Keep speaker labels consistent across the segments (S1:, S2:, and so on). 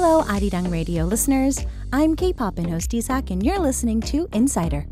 S1: Hello, Arirang Radio listeners. I'm K-pop and host Isak, and you're listening to Insider.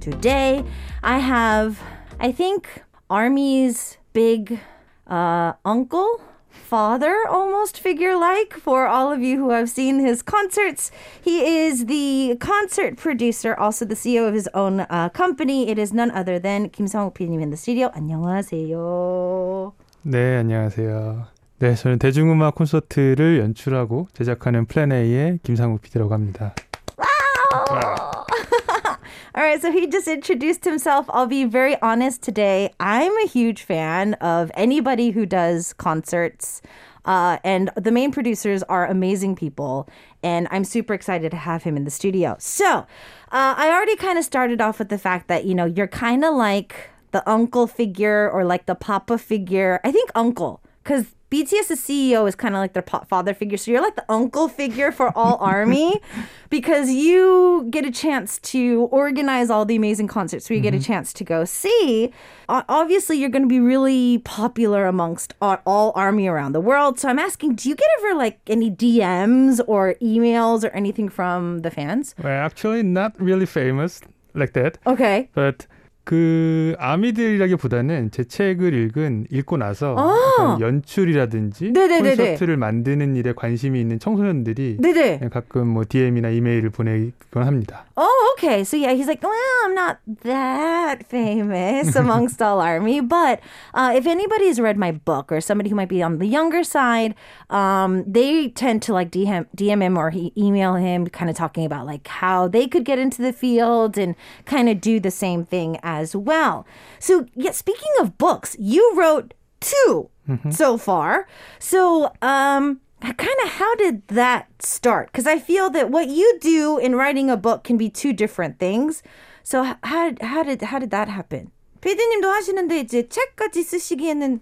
S1: Today, I have, I think, Army's big uh, uncle, father almost figure like for all of you who have seen his concerts. He is the concert producer, also the CEO of his own uh, company. It is none other than Kim Song-uk PD님 in the studio. 안녕하세요.
S2: 네, 안녕하세요. 네, 저는 대중음악 콘서트를 연출하고 제작하는 플랜 A의 김상욱 PD라고 합니다.
S1: All right, so he just introduced himself. I'll be very honest today. I'm a huge fan of anybody who does concerts. Uh, and the main producers are amazing people. And I'm super excited to have him in the studio. So uh, I already kind of started off with the fact that, you know, you're kind of like the uncle figure or like the papa figure. I think uncle, because BTS's CEO is kind of like their father figure. So you're like the uncle figure for all ARMY because you get a chance to organize all the amazing concerts. So you get a mm-hmm. chance to go see. Obviously, you're going to be really popular amongst all, all ARMY around the world. So I'm asking, do you get ever like any DMs or emails or anything from the fans?
S2: Well, actually not really famous like that.
S1: Okay.
S2: But 그 아미들이라기보다는 제 책을 읽은 읽고 나서
S1: 아.
S2: 연출이라든지
S1: 네네네네.
S2: 콘서트를 만드는 일에 관심이 있는 청소년들이
S1: 네네.
S2: 가끔 뭐 DM이나 이메일을 보내곤 합니다.
S1: Oh, okay. So yeah, he's like, well, I'm not that famous amongst all army, but uh, if anybody's read my book or somebody who might be on the younger side, um, they tend to like DM, DM him or he email him, kind of talking about like how they could get into the field and kind of do the same thing as well. So yeah, speaking of books, you wrote 2 so far. So um kind of how did that start because i feel that what you do in writing a book can be two different things so h- how, how did how did that happen 피디님도 하시는데 이제 책까지 쓰시기에는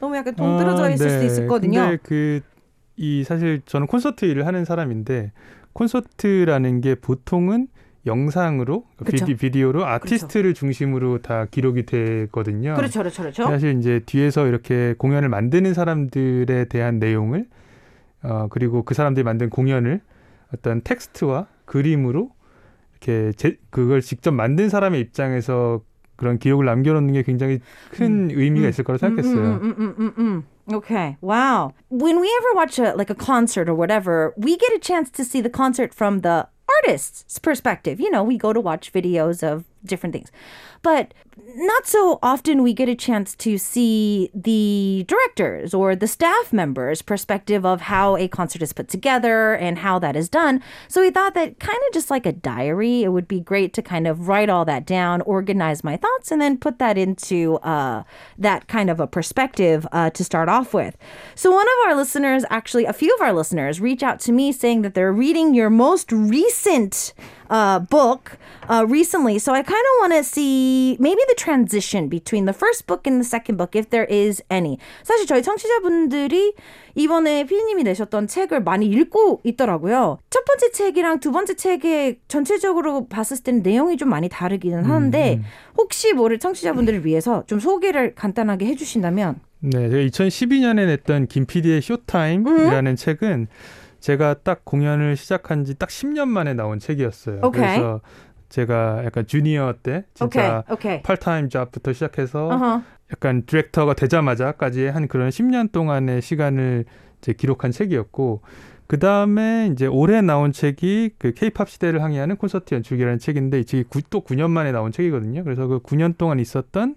S1: 너무 약간 동떨어져 있을 수도 있었거든요
S2: 아, 근데 그 이 사실 저는 콘서트 일을 하는 사람인데 콘서트라는 게 보통은 영상으로
S1: 그쵸.
S2: 비디, 비디 오로 아티스트를 중심으로 다 기록이 되거든요.
S1: 그렇죠 그렇죠 그렇죠
S2: 사실 이제 뒤에서 이렇게 공연을 만드는 사람들에 대한 내용을 어 그리고 그 사람들이 만든 공연을 어떤 텍스트와 그림으로 이렇게 제, 그걸 직접 만든 사람의 입장에서 그런 기록을 남겨놓는 게 굉장히 큰 의미가 있을 거라 생각했어요.
S1: Mm, mm, mm, mm. Okay. Wow. When we ever watch a like a concert or whatever, we get a chance to see the concert from the artist's perspective. You know, we go to watch videos of different things. But not so often we get a chance to see the directors or the staff members' perspective of how a concert is put together and how that is done. So we thought that kind of just like a diary, it would be great to kind of write all that down, organize my thoughts, and then put that into uh, that kind of a perspective uh, to start off with. So one of our listeners, actually a few of our listeners, reach out to me saying that they're reading your most recent uh, book uh, recently. So I kind of want to see maybe the transition between the first book and the second book, if there is any. 사실 저희 청취자분들이 이번에 피디님이 내셨던 책을 많이 읽고 있더라고요. 첫 번째 책이랑 두 번째 책의 전체적으로 봤을 때는 내용이 좀 많이 다르기는 하는데 혹시 모를 청취자분들을 위해서 좀 소개를 간단하게 해주신다면
S2: 네, 제가 2012년에 냈던 김PD의 쇼타임이라는 책은 제가 딱 공연을 시작한 지 딱 10년 만에 나온 책이었어요.
S1: 오케이.
S2: 그래서 제가 약간 주니어 때 진짜
S1: 오케이.
S2: 팔타임 잡부터 시작해서
S1: 어허.
S2: 약간 디렉터가 되자마자까지 한 그런 10년 동안의 시간을 이제 기록한 책이었고 그 다음에 이제 올해 나온 책이 그 케이팝 시대를 항해하는 콘서트 연출기라는 책인데 이 책이 구- 또 9년 만에 나온 책이거든요. 그래서 그 9년 동안 있었던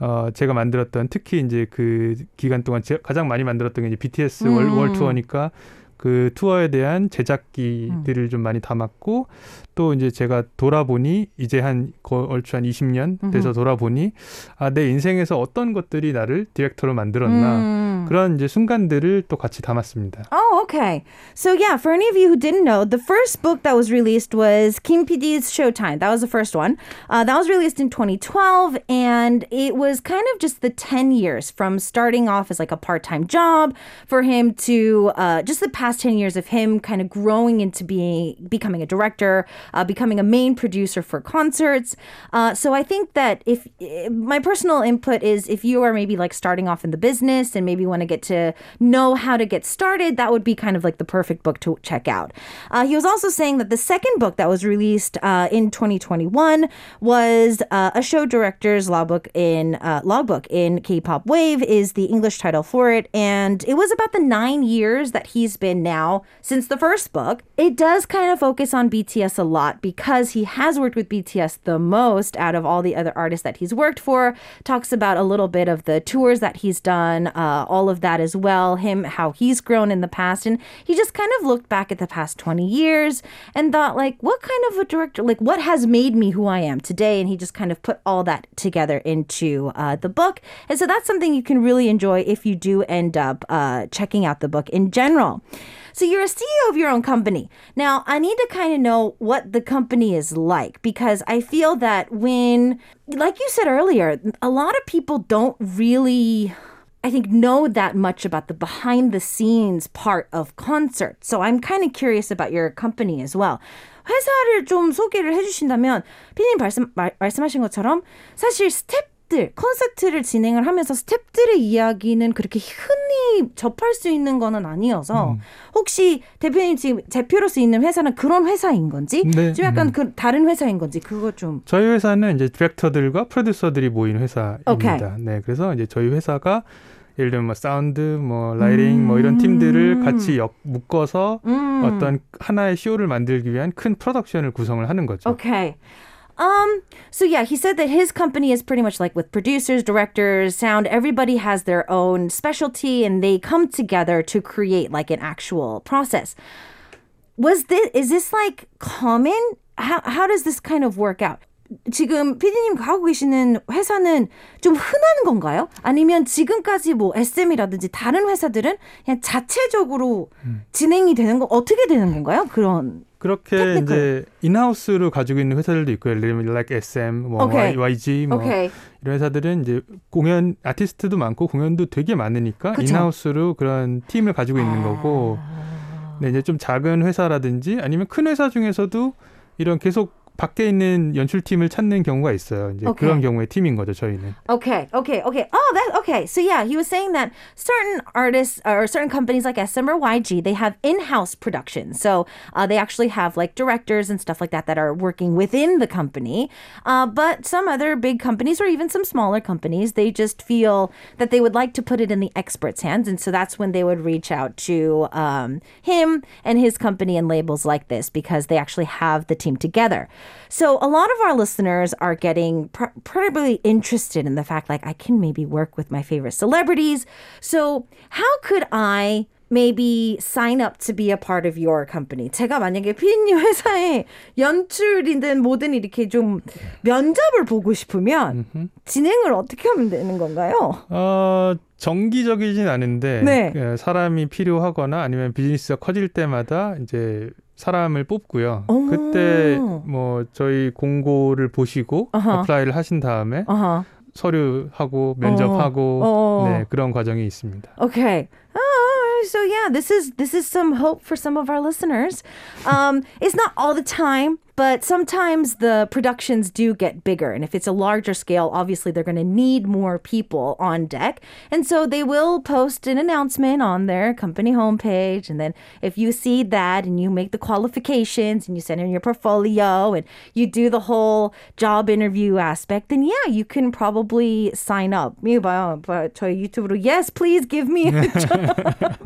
S2: 어 제가 만들었던 특히 이제 그 기간 동안 제, 가장 많이 만들었던 게 이제 BTS 월,
S1: 음.
S2: 월 투어니까 그 투어에 대한 제작기들을 좀 많이 담았고 또 이제 제가 돌아보니 이제 한 거- 얼추 한 20년 돼서. 돌아보니 아 내 인생에서 어떤 것들이 나를 디렉터로 만들었나
S1: 음.
S2: 그런 이제 순간들을 또 같이 담았습니다.
S1: Oh, okay. So yeah, for any of you who didn't know, the first book that was released was Kim PD's Showtime. That was the first one. Uh, that was released in 2012, and it was kind of just the 10 years from starting off as like a part-time job for him to uh, just the past past 10 years of him kind of growing into being becoming a director, uh, becoming a main producer for concerts. Uh, so I think that if my personal input is if you are maybe like starting off in the business and maybe want to get to know how to get started, that would be kind of like the perfect book to check out. Uh, he was also saying that the second book that was released uh, in 2021 was uh, a show director's logbook in uh, logbook in K-pop Wave is the English title for it, and it was about the nine years that he's been now since the first book. It does kind of focus on BTS a lot because he has worked with BTS the most out of all the other artists that he's worked for. Talks about a little bit of the tours that he's done, uh, all of that as well. Him, how he's grown in the past, and he just kind of looked back at the past 20 years and thought, like, what kind of a director, like, what has made me who I am today? And he just kind of put all that together into uh, the book. And so that's something you can really enjoy if you do end up uh, checking out the book in general. So you're a CEO of your own company. Now, I need to kind of know what the company is like because I feel that when, like you said earlier, a lot of people don't really I think know that much about the behind the scenes part of concerts. So I'm kind of curious about your company as well. 회사를 좀 소개를 해주신다면 피디님 말씀 말, 말씀하신 것처럼 사실 스텝 스텝 들 콘서트를 진행을 하면서 스텝들의 이야기는 그렇게 흔히 접할 수 있는 거는 아니어서 음. 혹시 대표님 지금 대표로서 있는 회사는 그런 회사인 건지 네. 좀 약간 음. 그 다른 회사인 건지 그거 좀
S2: 저희 회사는 이제 디렉터들과 프로듀서들이 모인 회사입니다. 오케이. 네, 그래서 이제 저희 회사가 예를 들면 뭐 사운드, 뭐 라이팅, 음. 뭐 이런 팀들을 같이 역, 묶어서 음. 어떤 하나의 쇼를 만들기 위한 큰 프로덕션을 구성을 하는 거죠.
S1: 오케이. Okay. Um, so yeah, he said that his company is pretty much like with producers, directors, sound, everybody has their own specialty and they come together to create like an actual process. Was this is this like common? How how does this kind of work out? 지금 피디님 가고 계시는 회사는 좀 흔한 건가요? 아니면 지금까지 뭐 SM이라든지 다른 회사들은 그냥 자체적으로 음. 진행이 되는 거 어떻게 되는 건가요? 그런
S2: 그렇게 테크니컬. 이제 인하우스로 가지고 있는 회사들도 있고요. 예를 들면 like SM, 뭐 okay. YG 뭐 okay. 이런 회사들은 이제 공연 아티스트도 많고 공연도 되게 많으니까 그쵸? 인하우스로 그런 팀을 가지고 있는 아. 거고. 네, 이제 좀 작은 회사라든지 아니면 큰 회사 중에서도 이런 계속 밖에 있는 연출팀을 찾는 경우가 있어요. 이제 okay. 그런 경우에 팀인 거죠, 저희는.
S1: Okay, okay, okay. Oh, that okay. So yeah, he was saying that certain artists or certain companies like SM or YG, they have in-house production. So uh, they actually have like directors and stuff like that that are working within the company. Uh, but some other big companies or even some smaller companies, they just feel that they would like to put it in the experts' hands, and so that's when they would reach out to um, him and his company and labels like this because they actually have the team together. So a lot of our listeners are getting pr- probably interested in the fact like I can maybe work with my favorite celebrities. So how could I maybe sign up to be a part of your company. 제가 만약에 피디님 회사에 연출이든 뭐든 이렇게 좀 면접을 보고 싶으면 진행을 어떻게 하면 되는 건가요?
S2: 어, 정기적이진 않은데 네. 사람이 필요하거나 아니면 비즈니스가 커질 때마다 이제 사람을 뽑고요. 오. 그때 뭐 저희 공고를 보시고 uh-huh. 어플라이를 하신 다음에 uh-huh. 서류하고 면접하고 uh-huh. 네, 그런 과정이 있습니다.
S1: Okay. Oh, so yeah, this is this is some hope for some of our listeners. Um, it's not all the time. But sometimes the productions do get bigger. And if it's a larger scale, obviously they're going to need more people on deck. And so they will post an announcement on their company homepage. And then if you see that and you make the qualifications and you send in your portfolio and you do the whole job interview aspect, then yeah, you can probably sign up. 이거 봐요. 저희 유튜브로 yes, please give me a job.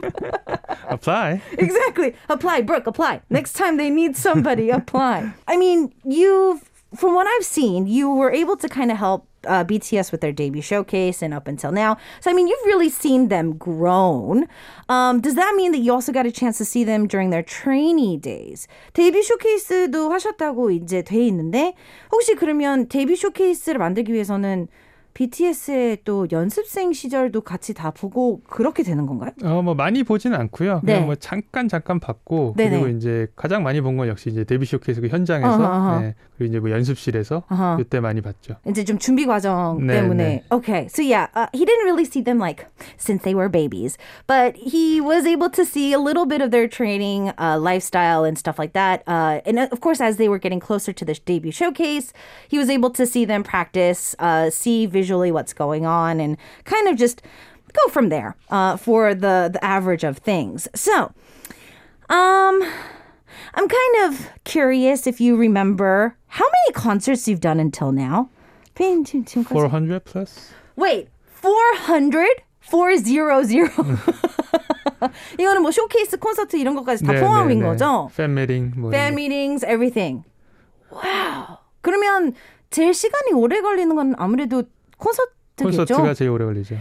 S2: apply.
S1: exactly. Apply, Brooke, apply. Next time they need somebody, apply. I mean, you've, from what I've seen, you were able to kind of help uh, BTS with their debut showcase and up until now. So, I mean, you've really seen them grown. Um, does that mean that you also got a chance to see them during their trainee days? 데뷔 쇼케이스도 하셨다고 이제 돼 있는데, 혹시 그러면 데뷔 쇼케이스를 만들기 위해서는 BTS의 또 연습생 시절도 같이 다 보고 그렇게 되는 건가요?
S2: 어, 뭐 많이 보지는 않고요. 그냥
S1: 네.
S2: 뭐 잠깐 잠깐 봤고
S1: 네네.
S2: 그리고 이제 가장 많이 본 건 역시 이제 데뷔 쇼케이스 그 현장에서
S1: 어허, 어허.
S2: 네. 그리고 이제 뭐 연습실에서
S1: 아하.
S2: 그때 많이 봤죠.
S1: 이제 좀 준비 과정
S2: 네,
S1: 때문에.
S2: 네.
S1: Okay, so yeah, uh, he didn't really see them like since they were babies, but he was able to see a little bit of their training, uh, lifestyle, and stuff like that. Uh, and of course, as they were getting closer to the debut showcase, he was able to see them practice, uh, see visually what's going on, and kind of just go from there uh, for the the average of things. So, um. I'm kind of curious if you remember how many concerts you've done until now. 빈, 지금- 지금까지.
S2: 400 plus?
S1: Wait, 400? 400. 이거는 뭐 쇼케이스 콘서트 이런 것까지 다
S2: 네,
S1: 포함인
S2: 네, 네.
S1: 거죠?
S2: 팬 미팅 뭐
S1: Fan
S2: 이런 거.
S1: meetings, everything. 와우. 그러면 제일 시간이 오래 걸리는 건 아무래도 콘서트겠죠?
S2: 콘서트가 제일 오래 걸리죠.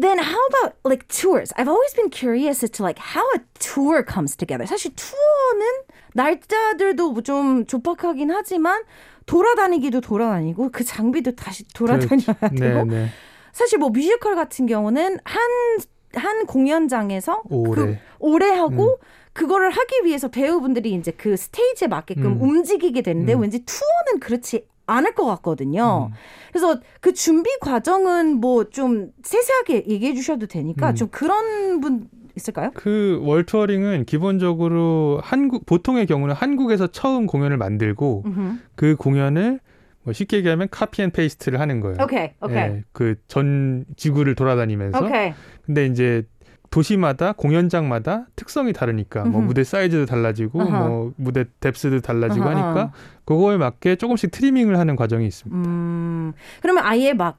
S1: Then how about like tours? I've always been curious as to like how a tour comes together. 사실 투어는 날짜들도 좀 좁박하긴 하지만 돌아다니기도 돌아다니고 그 장비도 다시 돌아다녀야
S2: 그렇죠.
S1: 되고
S2: 네, 네.
S1: 사실 뭐 뮤지컬 같은 경우는 한한 공연장에서
S2: 오래.
S1: 그 오래 하고 그거를 하기 위해서 배우분들이 이제 그 스테이지에 맞게끔
S2: 음.
S1: 움직이게 되는데 왠지 투어는 그렇지 않을 것 같거든요. 그래서 그 준비 과정은 뭐 좀 세세하게 얘기해 주셔도 되니까 좀 그런 분 있을까요?
S2: 그 월투어링은 기본적으로 한국 보통의 경우는 한국에서 처음 공연을 만들고 그 공연을 뭐 쉽게 얘기하면 카피 앤 페이스트를 하는 거예요.
S1: 오케이, 오케이,
S2: 그전 지구를 돌아다니면서
S1: 오케이.
S2: 근데 이제 도시마다 공연장마다 특성이 다르니까 뭐. 무대 사이즈도 달라지고
S1: 아하.
S2: 뭐 무대 뎁스도 달라지고
S1: 아하,
S2: 하니까
S1: 아하.
S2: 그거에 맞게 조금씩 트리밍을 하는 과정이 있습니다.
S1: 음, 그러면 아예 막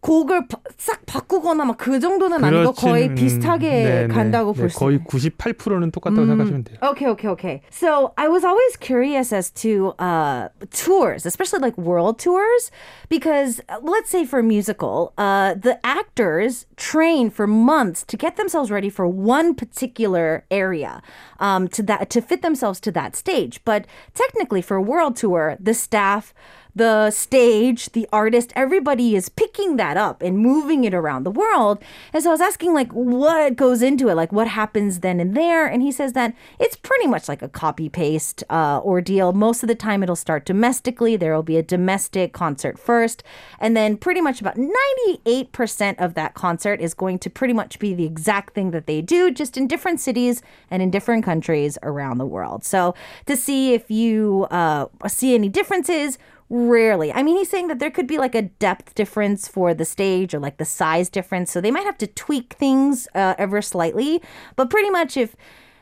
S1: 곡을 바- 싹 바꾸거나 막 그 정도는 아니고 거의
S2: 그렇지는-
S1: 비슷하게
S2: 네, 네.
S1: 간다고
S2: 네,
S1: 볼 수
S2: 거의
S1: 있어요.
S2: 98%는 똑같다고
S1: 음.
S2: 생각하시면 돼요.
S1: Okay, okay, okay. So I was always curious as to uh, tours, especially like world tours, because uh, let's say for a musical, uh, the actors train for months to get themselves ready for one particular area, um, to that to fit themselves to that stage. But technically, for a world tour, the staff. the stage, the artist, everybody is picking that up and moving it around the world. And so I was asking, like, what goes into it? Like, what happens then and there? And he says that it's pretty much like a copy paste uh, ordeal. Most of the time, it'll start domestically. There will be a domestic concert first. And then, pretty much about 98% of that concert is going to pretty much be the exact thing that they do, just in different cities and in different countries around the world. So, to see if you uh, see any differences, Rarely. I mean, he's saying that there could be like a depth difference for the stage or like the size difference. So they might have to tweak things uh, ever slightly. But pretty much, if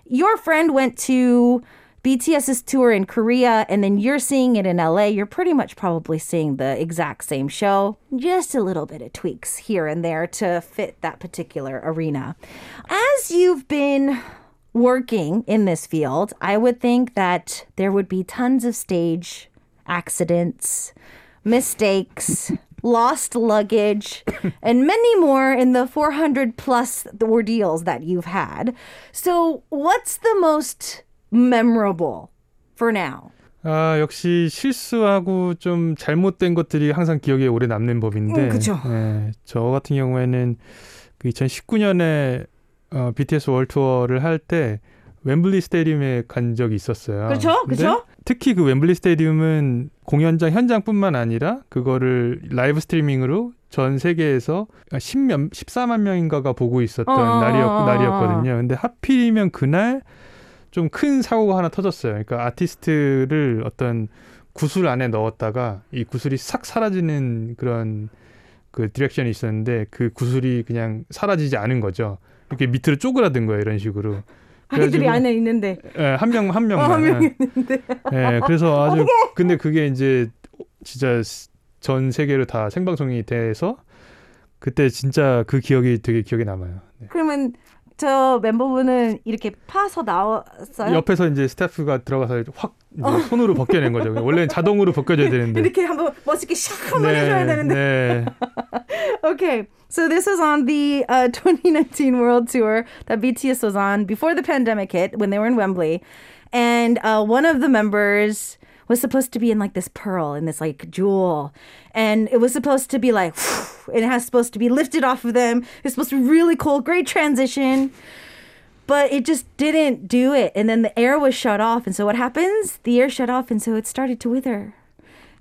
S1: your friend went to BTS's tour in Korea and then you're seeing it in LA, you're pretty much probably seeing the exact same show. Just a little bit of tweaks here and there to fit that particular arena. As you've been working in this field, I would think that there would be tons of stage accidents, mistakes, lost luggage, and many more in the 400 plus ordeals that you've had. So, what's the most memorable for now?
S2: 아 역시 실수하고 좀 잘못된 것들이 항상 기억에 오래 남는 법인데.
S1: 음, 그쵸.
S2: 예, 저 같은 경우에는 그 2019년에 어, BTS 월 투어를 할 때 웸블리 스테디움에 간 적이 있었어요.
S1: 그렇죠,
S2: 근데
S1: 그렇죠.
S2: 특히 그 웸블리 스테디움은 공연장 현장뿐만 아니라 그거를 라이브 스트리밍으로 전 세계에서 10몇 14만 명인가가 보고 있었던
S1: 어,
S2: 날이었,
S1: 어, 어.
S2: 날이었거든요. 근데 하필이면 그날 좀 큰 사고가 하나 터졌어요. 그러니까 아티스트를 어떤 구슬 안에 넣었다가 이 구슬이 싹 사라지는 그런 그 디렉션이 있었는데 그 구슬이 그냥 사라지지 않은 거죠. 이렇게 밑으로 쪼그라든 거예요, 이런 식으로.
S1: 아이들이 안에 있는데.
S2: 예, 한 명한
S1: 어,
S2: 명만.
S1: 한 명이 있는데.
S2: 예, 그래서 아주 근데 그게 이제 진짜 전 세계로 다 생방송이 돼서 그때 진짜 그 기억이 되게 기억에 남아요. 네.
S1: 그러면 저 멤버분은 이렇게 파서 나왔어요?
S2: 옆에서 이제 스태프가 들어가서 확 손으로 벗겨낸 거죠. 원래는 자동으로 벗겨져야 되는데.
S1: 이렇게 한번 멋있게 샥 한번 해줘야 되는데.
S2: 네.
S1: Okay, so this was on the uh, 2019 World Tour that BTS was on before the pandemic hit when they were in Wembley. And uh, one of the members was supposed to be in like this pearl in this like jewel. And it was supposed to be like it has supposed to be lifted off of them. It's supposed to be really cool great transition. But it just didn't do it. And then the air was shut off. And so what happens? The air shut off and so it started to wither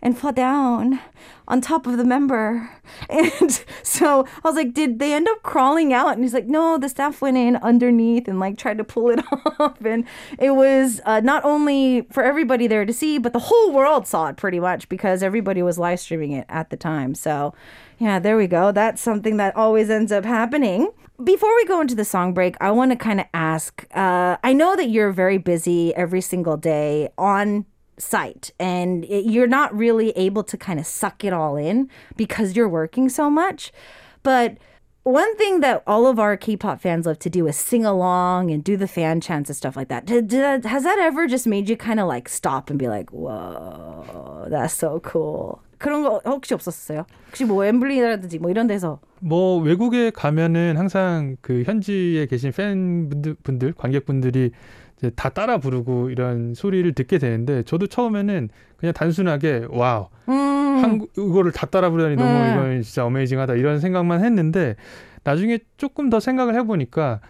S1: and fall down on top of the member. And so I was like, did they end up crawling out? And he's like, no, the staff went in underneath and like tried to pull it off. And it was uh, not only for everybody there to see, but the whole world saw it pretty much because everybody was live streaming it at the time. So yeah, there we go. That's something that always ends up happening. Before we go into the song break, I want to kind of ask uh, I know that you're very busy every single day on site and it, you're not really able to kind of suck it all in because you're working so much. But one thing that all of our K-pop fans love to do is sing along and do the fan chants and stuff like that. Did, did, has that ever just made you kind of like stop and be like, "Whoa, that's so cool." 그런 거 혹시 없었어요? 혹시 뭐 웸블리라든지 뭐 이런 데서
S2: 뭐 외국에 가면은 항상 그 현지에 계신 팬분들 관객분들이 이제 다 따라 부르고 이런 소리를 듣게 되는데 저도 처음에는 그냥 단순하게 와우
S1: 음.
S2: 한국 이거를 다 따라 부르다니 너무
S1: 음.
S2: 이건 진짜 어메이징하다 이런 생각만 했는데 나중에 조금 더 생각을 해보니까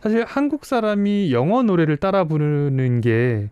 S2: 사실 한국 사람이 영어 노래를 따라 부르는 게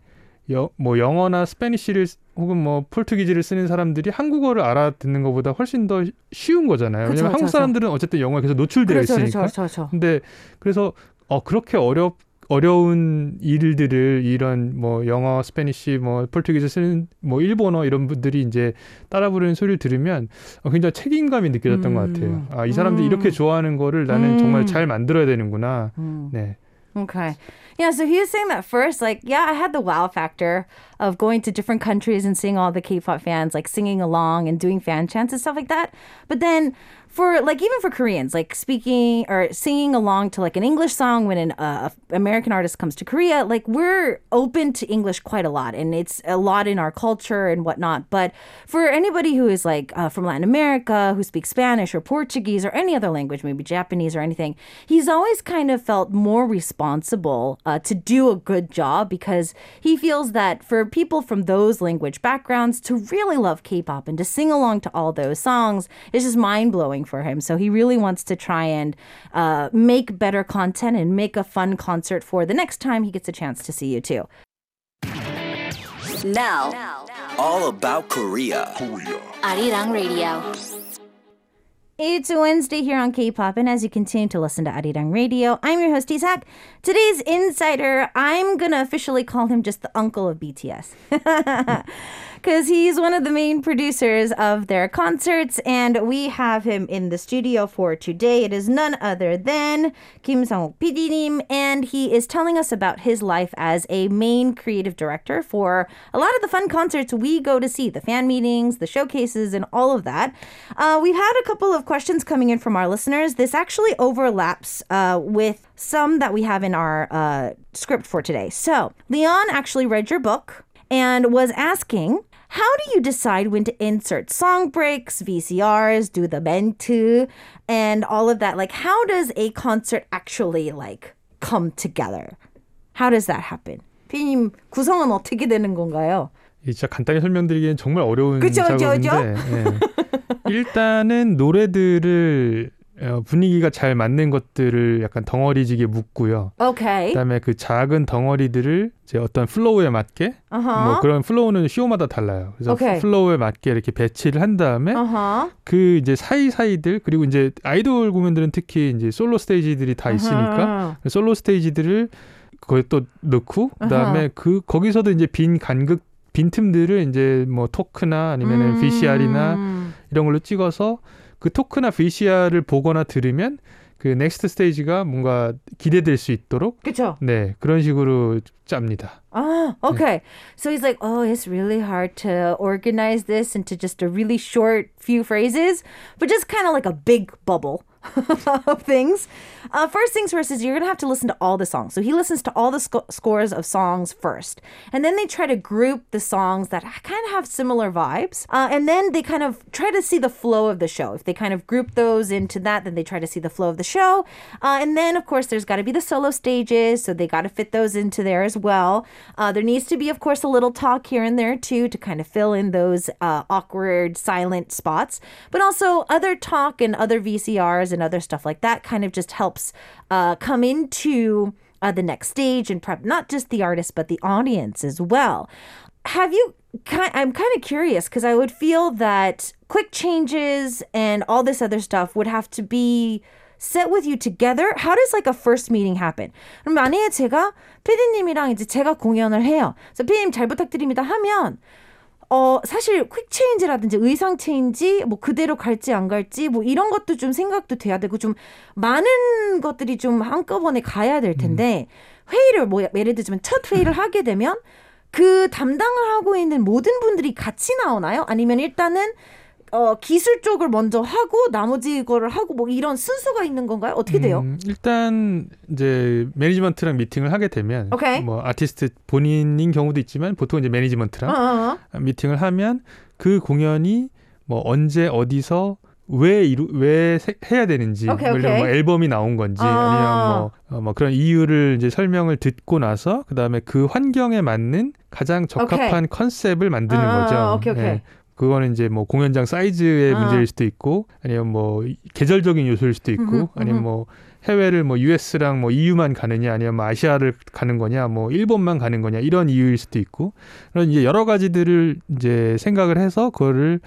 S2: 여, 뭐 영어나 스페니쉬를 쓰- 혹은 뭐 포르투기즈를 쓰는 사람들이 한국어를 알아듣는 것보다 훨씬 더 쉬운 거잖아요.
S1: 그쵸,
S2: 왜냐면 한국 사람들은 어쨌든 영어에 계속 노출되어
S1: 그렇죠,
S2: 있으니까.
S1: 그렇죠, 그렇죠.
S2: 근데 그래서 어 그렇게 어렵 어려운 일들을 이런 뭐 영어, 스페니쉬, 뭐 포르투기즈 쓰는 뭐 일본어 이런 분들이 이제 따라 부르는 소리를 들으면 어, 굉장히 책임감이 느껴졌던
S1: 음.
S2: 것 같아요. 아, 이 사람들이
S1: 음.
S2: 이렇게 좋아하는 거를 나는
S1: 음.
S2: 정말 잘 만들어야 되는구나.
S1: 음.
S2: 네.
S1: Okay. Yeah, so he was saying that first, like, yeah, I had the wow factor of going to different countries and seeing all the K pop fans, like, singing along and doing fan chants and stuff like that. But then for, like, even for Koreans, like, speaking or singing along to, like, an English song when an uh, American artist comes to Korea, like, we're open to English quite a lot and it's a lot in our culture and whatnot. But for anybody who is, like, uh, from Latin America, who speaks Spanish or Portuguese or any other language, maybe Japanese or anything, he's always kind of felt more responsible uh, to do a good job because he feels that for people from those language backgrounds to really love K-pop and to sing along to all those songs is just mind-blowing for him. So he really wants to try and uh, make better content and make a fun concert for the next time he gets a chance to see you too.
S3: Now,
S4: All about Korea.
S3: Arirang Radio.
S1: It's Wednesday here on K-pop, and as you continue to listen to Arirang Radio, I'm your host Isak. Today's insider, I'm gonna officially call him just the uncle of BTS, because he's one of the main producers of their concerts, and we have him in the studio for today. It is none other than Kim Sang-wook and he is telling us about his life as a main creative director for a lot of the fun concerts we go to see, the fan meetings, the showcases, and all of that. Uh, we've had a couple of questions coming in from our listeners. This actually overlaps uh, with some that we have in our uh, script for today. So, Leon actually read your book and was asking, how do you decide when to insert song breaks, VCRs, do the 멘트, and all of that? Like, how does a concert actually like come together? How does that happen? 피님 구성은 어떻게 되는 건가요?
S2: 이 진짜 간단히 설명드리기엔 정말 어려운
S1: 그쵸, 그쵸,
S2: 작업인데 예. 일단은 노래들을 어, 분위기가 잘 맞는 것들을 약간 덩어리지게 묶고요.
S1: Okay.
S2: 그다음에 그 작은 덩어리들을 이제 어떤 플로우에 맞게
S1: Uh-huh.
S2: 뭐 그런 플로우는 쇼마다 달라요. 그래서
S1: 오케이.
S2: 플로우에 맞게 이렇게 배치를 한 다음에
S1: Uh-huh.
S2: 그 이제 사이사이들 그리고 이제 아이돌 공연들은 특히 이제 솔로 스테이지들이 다 있으니까
S1: Uh-huh.
S2: 솔로 스테이지들을 거기 또 넣고 그다음에 그 거기서도 이제 빈 간극 빈 틈들을 이제 뭐 토크나 아니면은 VCR이나
S1: 음.
S2: 이런 걸로 찍어서 그 토크나 VCR을 보거나 들으면 그 넥스트 스테이지가 뭔가 기대될 수 있도록
S1: 그쵸?
S2: 네 그런 식으로 짭니다.
S1: Ah, okay. So he's like, oh, it's really hard to organize this into just a really short few phrases, but just kind of like a big bubble of things. Uh, first things first is you're going to have to listen to all the songs. So he listens to all the sco- scores of songs first. And then they try to group the songs that kind of have similar vibes. Uh, and then they kind of try to see the flow of the show. If they kind of group those into that, then they try to see the flow of the show. Uh, and then, of course, there's got to be the solo stages. So they got to fit those into there as well. Uh, there needs to be, of course, a little talk here and there too to kind of fill in those uh, awkward, silent spots. But also other talk and other VCRs and other stuff like that kind of just helps uh, come into uh, the next stage and prep not just the artist but the audience as well. Have you? I'm kind of curious because I would feel that quick changes and all this other stuff would have to be set with you together. How does like a first meeting happen? 그럼 만약에 제가 피디님이랑 이제 제가 공연을 해요. 그래서 피디님 잘 부탁드립니다 하면 어 사실 퀵 체인지라든지 의상 체인지 뭐 그대로 갈지 안 갈지 뭐 이런 것도 좀 생각도 돼야 되고 좀 많은 것들이 좀 한꺼번에 가야 될 텐데 회의를 뭐 예를 들자면 첫 회의를 하게 되면 그 담당을 하고 있는 모든 분들이 같이 나오나요? 아니면 일단은 어 기술 쪽을 먼저 하고 나머지 거를 하고 뭐 이런 순서가 있는 건가요? 어떻게 돼요?
S2: 음, 일단 이제 매니지먼트랑 미팅을 하게 되면
S1: 오케이.
S2: 뭐 아티스트 본인인 경우도 있지만 보통 이제
S1: 어,
S2: 매니지먼트랑
S1: 어, 어.
S2: 미팅을 하면 그 공연이 뭐 언제 어디서 왜 이루 왜 세- 해야 되는지
S1: 오케이,
S2: 뭐 들면 뭐
S1: 오케이.
S2: 앨범이 나온 건지
S1: 아.
S2: 아니면 뭐, 어, 뭐 그런 이유를 이제 설명을 듣고 나서 그다음에 그 환경에 맞는 가장 적합한 컨셉을 만드는
S1: 아,
S2: 거죠.
S1: 오케이, 오케이.
S2: 예. 그거는 이제 뭐 공연장 사이즈의
S1: 아.
S2: 문제일 수도 있고 아니면 뭐 계절적인 요소일 수도 있고
S1: 음흠,
S2: 아니면
S1: 음흠.
S2: 뭐 해외를 뭐 US랑 뭐 EU만 가느냐 아니면 뭐 아시아를 가는 거냐 뭐 일본만 가는 거냐 이런 이유일 수도 있고 그런 이제 여러 가지들을 이제 생각을 해서 그거를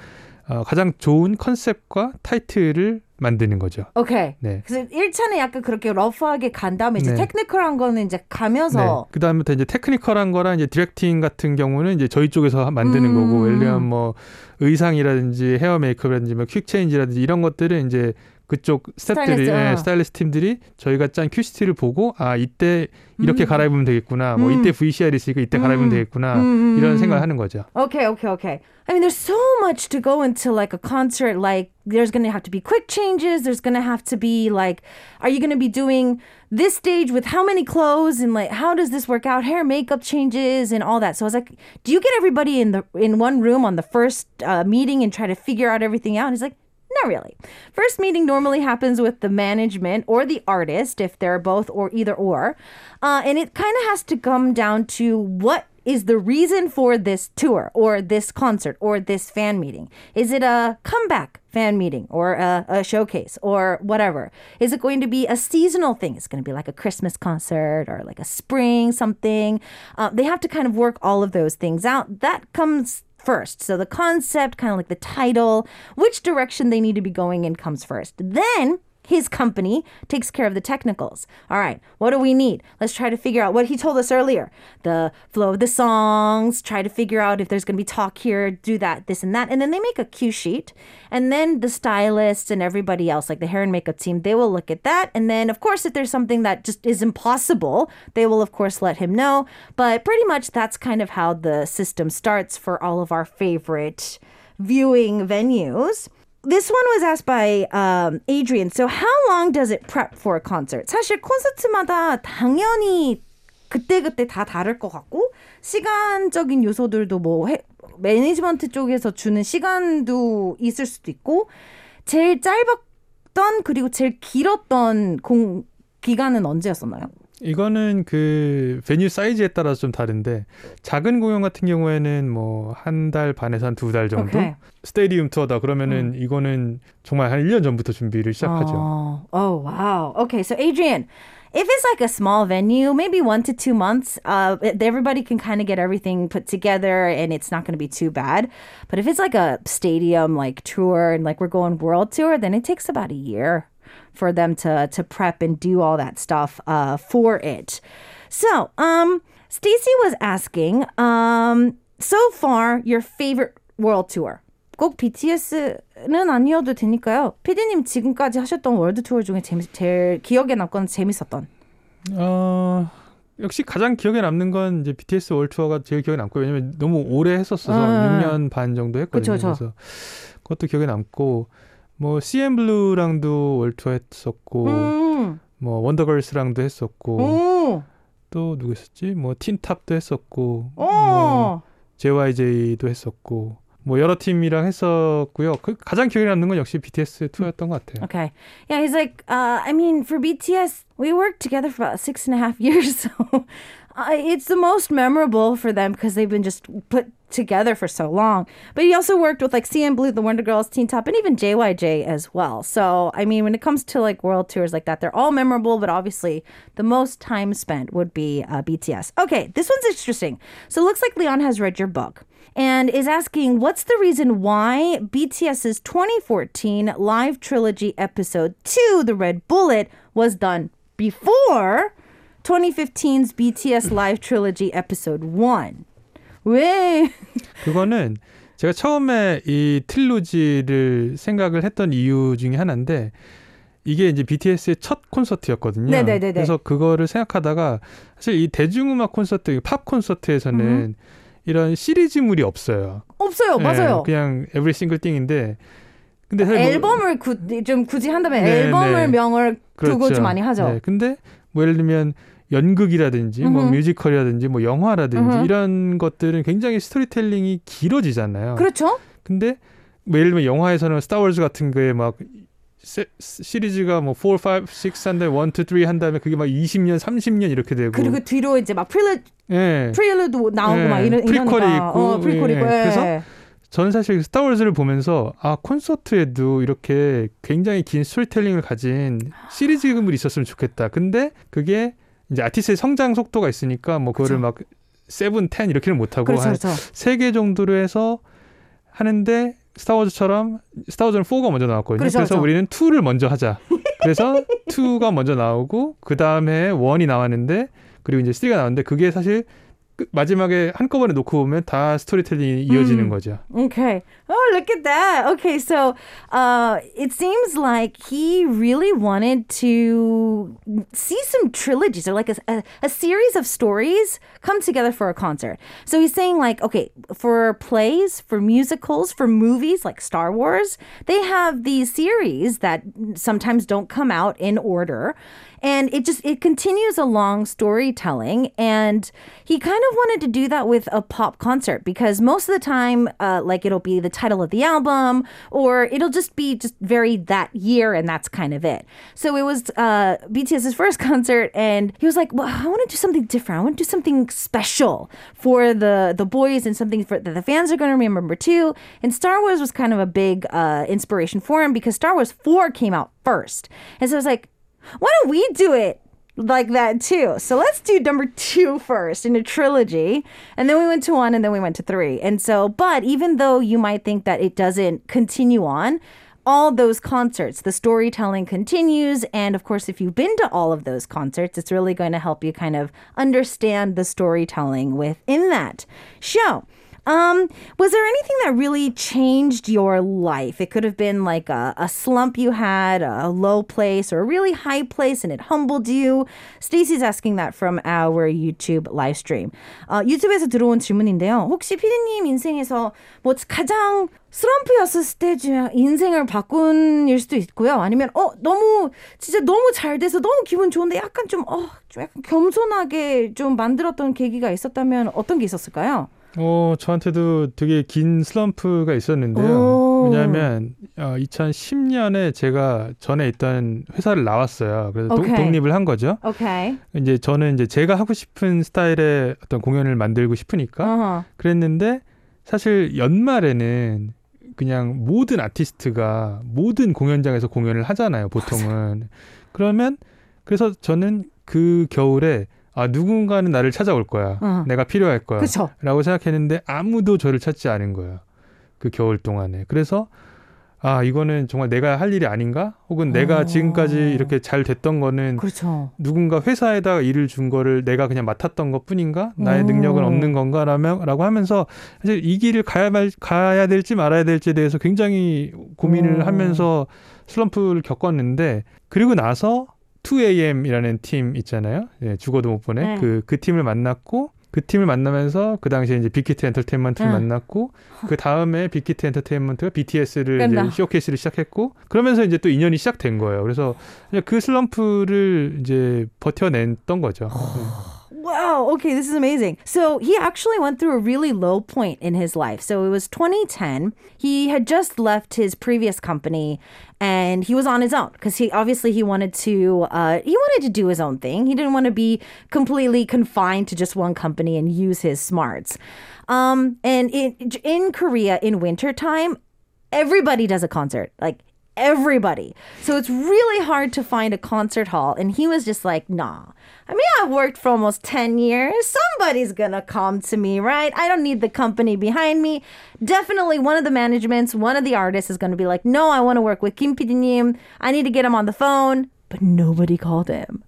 S2: 어, 가장 좋은 컨셉과 타이틀을 만드는 거죠.
S1: 오케이.
S2: 네.
S1: 그래서 1차는 약간 그렇게 러프하게 간 다음에 이제
S2: 네.
S1: 테크니컬한 거는 이제 가면서
S2: 그 다음부터 이제 테크니컬한 거랑 이제 디렉팅 같은 경우는 이제 저희 쪽에서 만드는
S1: 음.
S2: 거고, 예를 들면 뭐 의상이라든지 헤어 메이크업이라든지 뭐 퀵 체인지라든지 이런 것들은 이제 그쪽 스태프들이
S1: 스타일리스트, 어.
S2: 예, 스타일리스트 팀들이 저희가 짠 큐시티를 보고 아 이때 이렇게
S1: 음.
S2: 갈아입으면 되겠구나 뭐
S1: 음.
S2: 이때 VCR 있으니까 이때 갈아입으면
S1: 음.
S2: 되겠구나
S1: 음, 음,
S2: 이런
S1: 음.
S2: 생각을 하는 거죠.
S1: Okay, okay, okay. I mean, there's so much to go into like a concert. Like, there's going to have to be quick changes. There's going to have to be like, are you going to be doing this stage with how many clothes and like how does this work out? Hair, makeup changes, and all that. So I was like, do you get everybody in the in one room on the first uh, meeting and try to figure out everything out? And he's like. not really. First meeting normally happens with the management or the artist, if they're both or either or. Uh, and it kind of has to come down to what is the reason for this tour or this concert or this fan meeting? Is it a comeback fan meeting or a, a showcase or whatever? Is it going to be a seasonal thing? It's going to be like a Christmas concert or like a spring something. Uh, they have to kind of work all of those things out. That comes first. So the concept, kind of like the title, which direction they need to be going in comes first. Then his company takes care of the technicals. All right, what do we need? Let's try to figure out what he told us earlier the flow of the songs, try to figure out if there's going to be talk here, do that, this and that. And then they make a cue sheet. And then the stylists and everybody else, like the hair and makeup team, they will look at that. And then, of course, if there's something that just is impossible, they will, of course, let him know. But pretty much that's kind of how the system starts for all of our favorite viewing venues. This one was asked by um, Adrian. So, how long does it prep for a concert? 사실 콘서트마다 당연히 그때그때 다 다를 것 같고 시간적인 요소들도 뭐 해- 매니지먼트 쪽에서 주는 시간도 있을 수도 있고 제일 짧았던 그리고 제일 길었던 공 기간은 언제였었나요?
S2: 이거는 그 베뉴 사이즈에 따라서 좀 다른데 작은 공연 같은 경우에는 뭐 한 달 반에서 한 두 달 정도
S1: 오케이.
S2: 스테디움 투어다 그러면은 이거는 정말 한 1년 전부터 준비를 시작하죠.
S1: Oh, oh wow. Okay, so Adrian, if it's like a small venue, maybe one to two months, uh, everybody can kind of get everything put together and it's not going to be too bad. But if it's like a stadium like tour and like we're going world tour, then it takes about a year for them to to prep and do all that stuff uh, for it. So, um, Stacy was asking, um, so far your favorite world tour. 꼭 BTS는 아니어도 되니까요. 피디님 지금까지 하셨던 월드 투어 중에 재밌, 제일 기억에 남거나 재밌었던.
S2: 어, 역시 가장 기억에 남는 건 이제 BTS 월 투어가 제일 기억에 남고 왜냐면 너무 오래 했었어서
S1: 아.
S2: 6년 반 정도 했거든요.
S1: 그쵸.
S2: 그래서 그것도 기억에 남고 뭐 CN 블루랑도 월 투어 했었고
S1: 음,
S2: 뭐 원더걸스랑도 했었고
S1: 오,
S2: 또 누구 있었지? 뭐 틴탑도 했었고
S1: 오.
S2: 뭐 JYJ도 했었고 뭐 여러 팀이랑 했었고요. 그 가장 기억에 남는 건 역시 BTS 투어였던 것 같아요.
S1: Okay. Yeah, he's like, uh, I mean, for BTS, we worked together for about six and a half years. So it's the most memorable for them because they've been just put together for so long. But he also worked with like CN Blue, the Wonder Girls, Teen Top, and even JYJ as well. So I mean, when it comes to like world tours like that, they're all memorable. But obviously, the most time spent would be uh, BTS. Okay, this one's interesting. So it looks like Leon has read your book and is asking what's the reason why BTS's 2014 live trilogy episode 2, The Red Bullet, was done before 2015's BTS live trilogy episode 1. 왜?
S2: 그거는 제가 처음에 이 트릴로지를 생각을 했던 이유 중에 하나인데 이게 이제 BTS의 첫 콘서트였거든요.
S1: 네네네네.
S2: 그래서 그거를 생각하다가 사실 이 대중음악 콘서트, 팝 콘서트에서는 이런 시리즈물이 없어요.
S1: 없어요.
S2: 예,
S1: 맞아요.
S2: 그냥 every single thing인데 근데 뭐-
S1: 앨범을 구, 좀 굳이 한다면
S2: 네,
S1: 앨범을
S2: 네.
S1: 명을 두고
S2: 그렇죠.
S1: 좀 많이 하죠.
S2: 네, 근데 뭐 예를 들면 연극이라든지 뭐
S1: 음흠.
S2: 뮤지컬이라든지 뭐 영화라든지
S1: 음흠.
S2: 이런 것들은 굉장히 스토리텔링이 길어지잖아요.
S1: 그렇죠?
S2: 근데 뭐 예를 들면 영화에서는 스타워즈 같은 거에 막 세- 시리즈가 뭐 4, 5, 6 한다음에 1, 2, 3 한 다음에 그게 막 20년, 30년 이렇게 되고
S1: 그리고 뒤로 이제 막 프릴리,
S2: 예.
S1: 프릴리도 나오고
S2: 네.
S1: 막 이런
S2: 프리퀄이
S1: 이러니까.
S2: 있고,
S1: 어, 프리퀄
S2: 예,
S1: 있고.
S2: 예.
S1: 예.
S2: 그래서 저는 사실 스타워즈를 보면서 아 콘서트에도 이렇게 굉장히 긴 스토리텔링을 가진 시리즈물이 있었으면 좋겠다. 근데 그게 이제 아티스트의 성장 속도가 있으니까 뭐 그거를
S1: 그쵸.
S2: 막 세븐, 텐 이렇게는 못 하고
S1: 그렇죠,
S2: 한
S1: 그렇죠.
S2: 세개 정도로 해서 하는데 스타워즈처럼 스타워즈는 4가 먼저 나왔거든요.
S1: 그렇죠,
S2: 그래서
S1: 그렇죠.
S2: 우리는 2를 먼저 하자. 그래서 2가 먼저 나오고 그 다음에 1이 나왔는데 그리고 이제 3가 나왔는데 그게 사실 끝- 마지막에 한꺼번에 놓고 보면 다 스토리텔링이 이어지는
S1: 음.
S2: 거죠.
S1: Okay. Oh, look at that. Okay, so uh, it seems like he really wanted to see some trilogies or like a, a, a series of stories come together for a concert. So he's saying, like, okay, for plays, for musicals, for movies like Star Wars, they have these series that sometimes don't come out in order and it just it continues along storytelling and he kind of wanted to do that with a pop concert because most of the time uh, like it'll be the title of the album or it'll just be just very that year and that's kind of it. So it was uh, bts's first concert and he was like well i want to do something different. I want to do something special for the the boys and something for, that the fans are going to remember too. And star wars was kind of a big uh, inspiration for him because star wars 4 came out first. And so i was like why don't we do it like that too? So let's do number two first in a trilogy. And then we went to one and then we went to three. And so, but even though you might think that it doesn't continue on, all those concerts, the storytelling continues. And of course, if you've been to all of those concerts, it's really going to help you kind of understand the storytelling within that show. Um, was there anything that really changed your life? It could have been like a, a slump you had, a low place, or a really high place, and it humbled you. Stacey's asking that from our YouTube live stream. 어, 유튜브에서 들어온 질문인데요. 혹시 피디님 인생에서 뭐 가장 슬럼프였을 때 중- 인생을 바꾼 일 수도 있고요. 아니면 어 너무 진짜 너무 잘 돼서 너무 기분 좋은데 약간 좀 어 좀 약간 겸손하게 좀 만들었던 계기가 있었다면 어떤 게 있었을까요?
S2: 어, 저한테도 되게 긴 슬럼프가 있었는데요.
S1: 오.
S2: 왜냐하면 어, 2010년에 제가 전에 있던 회사를 나왔어요. 그래서 도-
S1: 오케이.
S2: 독립을 한 거죠.
S1: 오케이.
S2: 이제 저는 이제 제가 하고 싶은 스타일의 어떤 공연을 만들고 싶으니까
S1: 어허.
S2: 그랬는데 사실 연말에는 그냥 모든 아티스트가 모든 공연장에서 공연을 하잖아요, 보통은. 그러면 그래서 저는 그 겨울에 아 누군가는 나를 찾아올 거야.
S1: 어.
S2: 내가 필요할 거야.
S1: 그쵸.
S2: 라고 생각했는데 아무도 저를 찾지 않은 거예요. 그 겨울 동안에. 그래서 아 이거는 정말 내가 할 일이 아닌가? 혹은 내가
S1: 어.
S2: 지금까지 이렇게 잘 됐던 거는
S1: 그렇죠.
S2: 누군가 회사에다가 일을 준 거를 내가 그냥 맡았던 것 뿐인가? 나의
S1: 오.
S2: 능력은 없는 건가? 라며, 라고 하면서 사실 이 길을 가야, 말, 가야 될지 말아야 될지에 대해서 굉장히 고민을
S1: 오.
S2: 하면서 슬럼프를 겪었는데 그리고 나서 2AM이라는 팀 있잖아요. 예, 죽어도 못 보내.
S1: 네.
S2: 그, 그 팀을 만났고 그 팀을 만나면서 그 당시에 이제 빅히트 엔터테인먼트를
S1: 응.
S2: 만났고 그 다음에 빅히트 엔터테인먼트가 BTS를
S1: 끝나.
S2: 이제 쇼케이스를 시작했고 그러면서 이제 또 인연이 시작된 거예요. 그래서 그냥 그 슬럼프를 이제 버텨냈던 거죠.
S1: Wow, okay, this is amazing. So he actually went through a really low point in his life. So it was 2010. He had just left his previous company and he was on his own because he obviously he wanted to uh, he wanted to do his own thing. He didn't want to be completely confined to just one company and use his smarts. Um, and in in Korea in wintertime, everybody does a concert. Like everybody. So it's really hard to find a concert hall. And he was just like, nah. I mean, I've worked for almost 10 years. Somebody's gonna come to me, right? I don't need the company behind me. Definitely one of the managements, one of the artists is gonna be like, no, I wanna work with Kim 님. I need to get him on the phone. But nobody called him.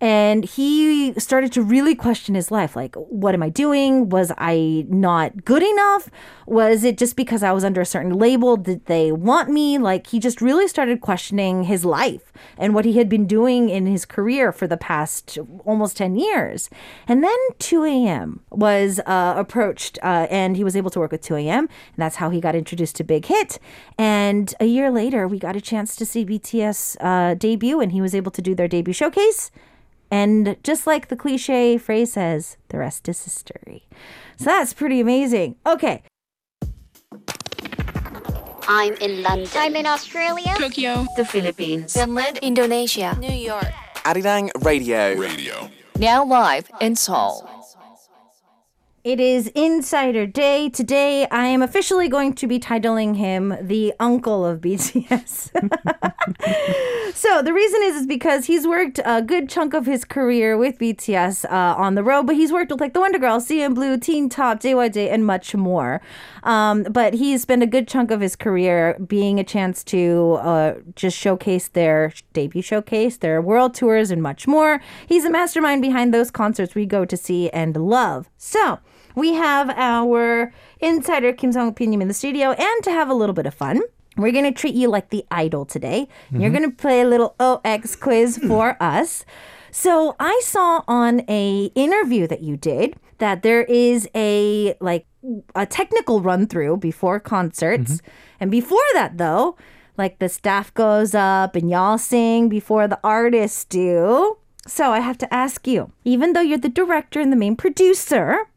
S1: And he started to really question his life. Like, what am I doing? Was I not good enough? Was it just because I was under a certain label? Did they want me? Like, he just really started questioning his life and what he had been doing in his career for the past almost 10 years. And then 2AM was uh, approached, uh, and he was able to work with 2AM And that's how he got introduced to Big Hit. And a year later, we got a chance to see BTS uh, debut, and he was able to do their debut showcase. And just like the cliche phrase says, the rest is history. So that's pretty amazing. Okay.
S3: I'm in London.
S5: I'm in Australia.
S6: Tokyo.
S3: the Philippines.
S5: Finland.
S3: Indonesia.
S5: New York.
S4: Arirang Radio. Radio.
S6: Now live in Seoul.
S1: It is Insider Day. Today, I am officially going to be titling him the uncle of BTS. so the reason is is because he's worked a good chunk of his career with BTS uh, on the road, but he's worked with like the Wonder Girls, CN Blue, Teen Top, JYJ, and much more. Um, but he's spent a good chunk of his career being a chance to uh, just showcase their debut showcase, their world tours, and much more. He's a mastermind behind those concerts we go to see and love. So we have our insider Kim Song Pinim in the studio, and to have a little bit of fun. We're going to treat you like the idol today. You're going to play a little OX quiz hmm. for us. So I saw on a interview that you did that there is a like a technical run through before concerts. Mm-hmm. And before that though, like the staff goes up and y'all sing before the artists do. So I have to ask you, even though you're the director and the main producer,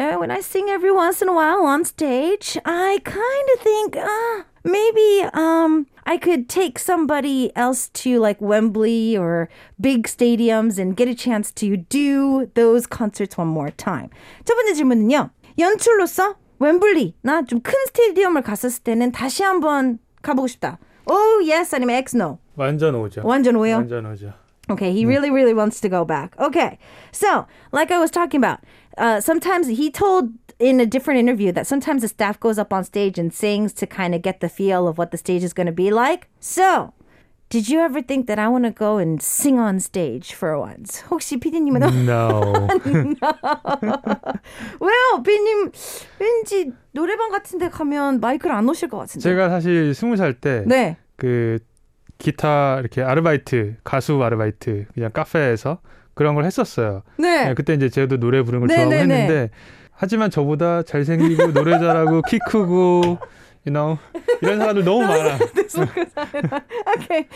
S1: uh, when I sing every once in a while on stage, I kind of think, uh, maybe um, I could take somebody else to like Wembley or big stadiums and get a chance to do those concerts one more time. 첫 번째 질문은요. 연출로서 웸블리나 좀 큰 스테디움을 갔었을 때는 다시 한번 가보고 싶다. Oh yes 아니면 X no.
S2: 완전 오죠.
S1: 완전 오요?
S2: 완전 오죠.
S1: Okay, he really, really wants to go back. Okay, so like I was talking about, uh, sometimes he told in a different interview that sometimes the staff goes up on stage and sings to kind of get the feel of what the stage is going to be like. So, did you ever think that I want to go and sing on stage for once? 혹시 피디님은
S2: No.
S1: 왜요? 피디님 왠지 노래방 같은 데 가면 마이크를 안 놓으실 것 같은데.
S2: 제가 사실 스무 살 때
S1: 네.
S2: 그 기타 이렇게 아르바이트 가수 아르바이트 그냥 카페에서 그런 걸 했었어요.
S1: 네.
S2: 네, 그때 이제 저도 노래 부르는 걸
S1: 네,
S2: 좋아하고
S1: 네, 네.
S2: 했는데 하지만 저보다 잘생기고 노래 잘하고 키 크고 you know 이런 사람들 너무 많아.
S1: okay.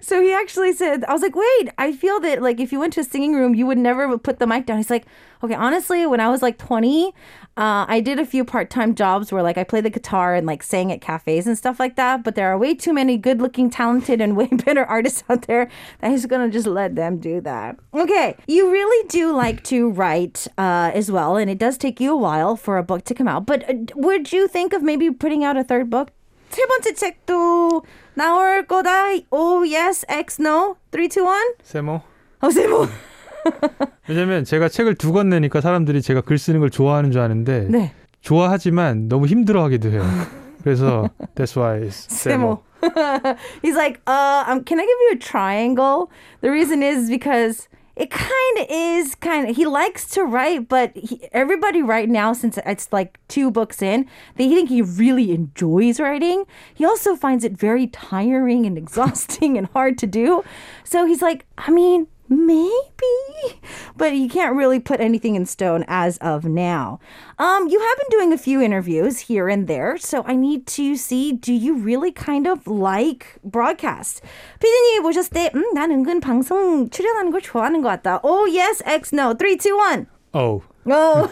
S1: So he actually said, I was like, wait, I feel that like if you went to a singing room, you would never put the mic down. He's like, okay, honestly, when I was like 20, uh, I did a few part time jobs where like I played the guitar and like sang at cafes and stuff like that. But there are way too many good looking, talented, and way better artists out there that he's gonna just let them do that. Okay. You really do like to write uh, as well, and it does take you a while for a book to come out. But uh, would you think of maybe putting out a third book? 세 번째 책도 나올 거다. Oh yes, X no. 3, 2, 1.
S2: 세모.
S1: 어, 세모.
S2: 왜냐면 제가 책을 두 권 내니까 사람들이 제가 글 쓰는 걸 좋아하는 줄 아는데
S1: 네.
S2: 좋아하지만 너무 힘들어하기도 해요. 그래서 that's why it's
S1: 세모. He's like, uh, um, can I give you a triangle? The reason is because it kind of is kind of. He likes to write, but he, everybody right now, since it's like two books in, they think he really enjoys writing. He also finds it very tiring and exhausting and hard to do. So he's like, I mean, maybe, but you can't really put anything in stone as of now. Um, you have been doing a few interviews here and there, so I need to see do you really kind of like broadcast? 피디님이 보셨을 때, 음, 난 은근 방송 출연하는 걸 좋아하는 것 같다. Oh, yes, X, no. 3, 2, 1.
S2: 어우.
S1: Oh,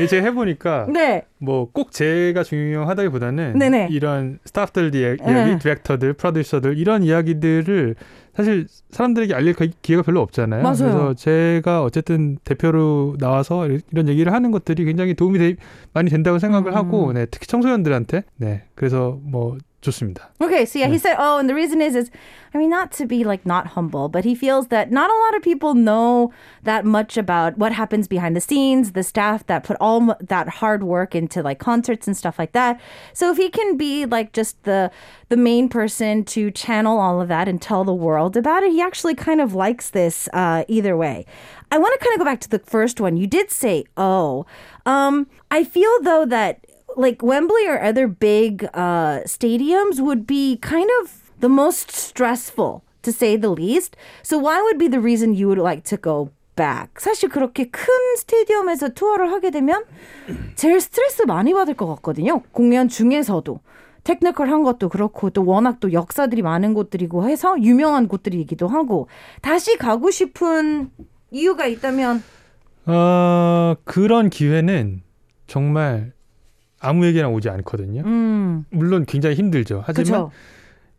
S2: 제가 해보니까
S1: 네.
S2: 뭐 꼭 제가 중요하다기보다는
S1: 네네.
S2: 이런 스타프들 이야기,
S1: 네.
S2: 디렉터들, 프로듀서들 이런 이야기들을 사실 사람들에게 알릴 기- 기회가 별로 없잖아요.
S1: 맞아요.
S2: 그래서 제가 어쨌든 대표로 나와서 이런 얘기를 하는 것들이 굉장히 도움이 되- 많이 된다고 생각을
S1: 음.
S2: 하고, 네, 특히 청소년들한테, 네, 그래서 뭐 좋습니다.
S1: Okay, so yeah, he said, oh, and the reason is, is, I mean, not to be like not humble, but he feels that not a lot of people know that much about what happens behind the scenes, the staff that put all m- that hard work into like concerts and stuff like that. So if he can be like just the the main person to channel all of that and tell the world about it, he actually kind of likes this uh, either way. I want to kind of go back to the first one. You did say, oh, um, I feel though that like Wembley or other big uh, stadiums would be kind of the most stressful, to say the least. So why would be the reason you would like to go back? 사실 그렇게 큰 스테디움에서 투어를 하게 되면 제일 스트레스 많이 받을 것 같거든요. 공연 중에서도. 테크니컬한 것도 그렇고 또 워낙 또 역사들이 많은 곳들이고 해서 유명한 곳들이기도 하고 다시 가고 싶은 이유가 있다면
S2: 어, 그런 기회는 정말 아무에게나 오지 않거든요.
S1: 음
S2: 물론 굉장히 힘들죠. 하지만
S1: 그렇죠.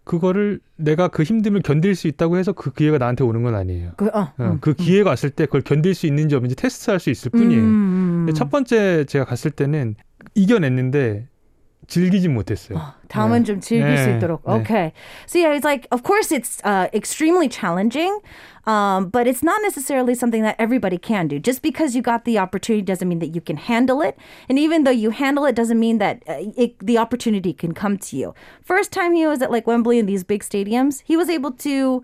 S2: 그거를 내가 그 힘듦을 견딜 수 있다고 해서 그 기회가 나한테 오는 건 아니에요.
S1: 그, 어,
S2: 어, 그 기회가 왔을 때 그걸 견딜 수 있는지 없는지 테스트할 수 있을 뿐이에요.
S1: 음,
S2: 근데 첫 번째 제가 갔을 때는 이겨냈는데 즐기진 못했어요.
S1: 다음은
S2: 네.
S1: 좀 즐길 수
S2: 네,
S1: 있도록.
S2: 네.
S1: Okay. So yeah, it's like, of course, it's uh, extremely challenging, um, but it's not necessarily something that everybody can do. Just because you got the opportunity doesn't mean that you can handle it, and even though you handle it, doesn't mean that uh, it, the opportunity can come to you. First time he was at like Wembley in these big stadiums, he was able to,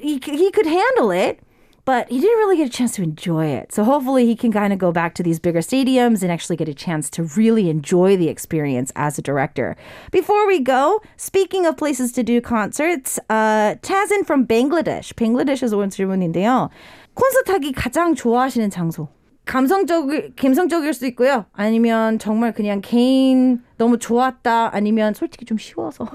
S1: he c- he could handle it. But he didn't really get a chance to enjoy it. So hopefully he can kind of go back to these bigger stadiums and actually get a chance to really enjoy the experience as a director. Before we go, speaking of places to do concerts, uh, Tazin from Bangladesh. Bangladesh에서 온 질문인데요. 콘서트 하기 가장 좋아하시는 장소. 감성적, 감성적일 수도 있고요. 아니면 정말 그냥 개인 너무 좋았다. 아니면 솔직히 좀 쉬워서.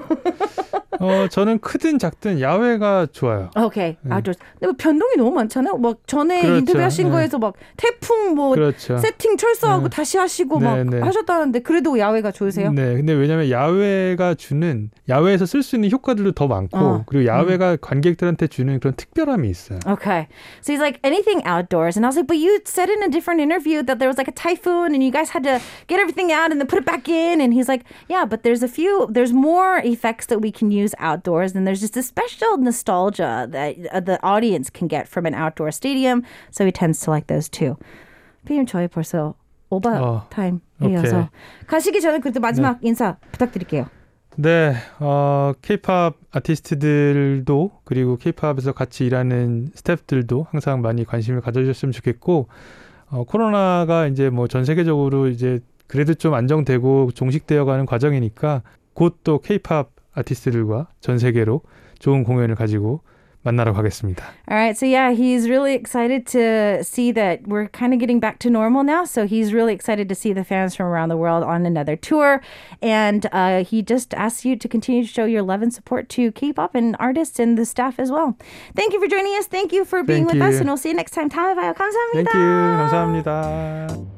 S2: 어, 저는 크든 작든 야외가 좋아요.
S1: 오케이. outdoors. 근데 뭐 변동이 너무 많잖아요. 막 전에
S2: 그렇죠.
S1: 인터뷰하신
S2: 네.
S1: 거에서 막 태풍 뭐
S2: 그렇죠.
S1: 세팅 철수하고
S2: 네.
S1: 다시 하시고
S2: 네,
S1: 막
S2: 네.
S1: 하셨다는데 그래도 야외가 좋으세요?
S2: 네, 근데 왜냐면 야외가 주는 야외에서 쓸 수 있는 효과들도 더 많고
S1: 어.
S2: 그리고 야외가 관객들한테 주는 그런 특별함이 있어요.
S1: Okay. So he's like, anything outdoors. And I was like, but you said in a different interview that there was like a typhoon and you guys had to get everything out and then put it back in. And he's like, yeah, but there's a few, there's more effects that we can use outdoors. And there's just a special nostalgia that uh, the audience can get from an outdoor stadium. So he tends to like those too. 피디님 저희 벌써 오버
S2: 어,
S1: 타임이어서 가시기 전에 그래도 마지막 인사 부탁드릴게요.
S2: 네, 어, 케이팝 아티스트들도 그리고 케이팝에서 같이 일하는 스태프들도 항상 많이 관심을 가져주셨으면 좋겠고 어, 코로나가 이제 뭐 전 세계적으로 이제 그래도 좀 안정되고 종식되어가는 과정이니까 곧 또 케이팝 아티스트들과 전 세계로 좋은 공연을 가지고 만나러 가겠습니다.
S1: All right. So, yeah, he's really excited to see that we're kind of getting back to normal now. So, he's really excited to see the fans from around the world on another tour. And uh, he just asks you to continue to show your love and support to K pop and artists and the staff as well. Thank you for joining us. Thank you for being
S2: Thank
S1: with us.
S2: you.
S1: And we'll see you next time. 다음에 봐요. 감사합니다.
S2: 땡큐 감사합니다.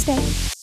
S5: Wednesday.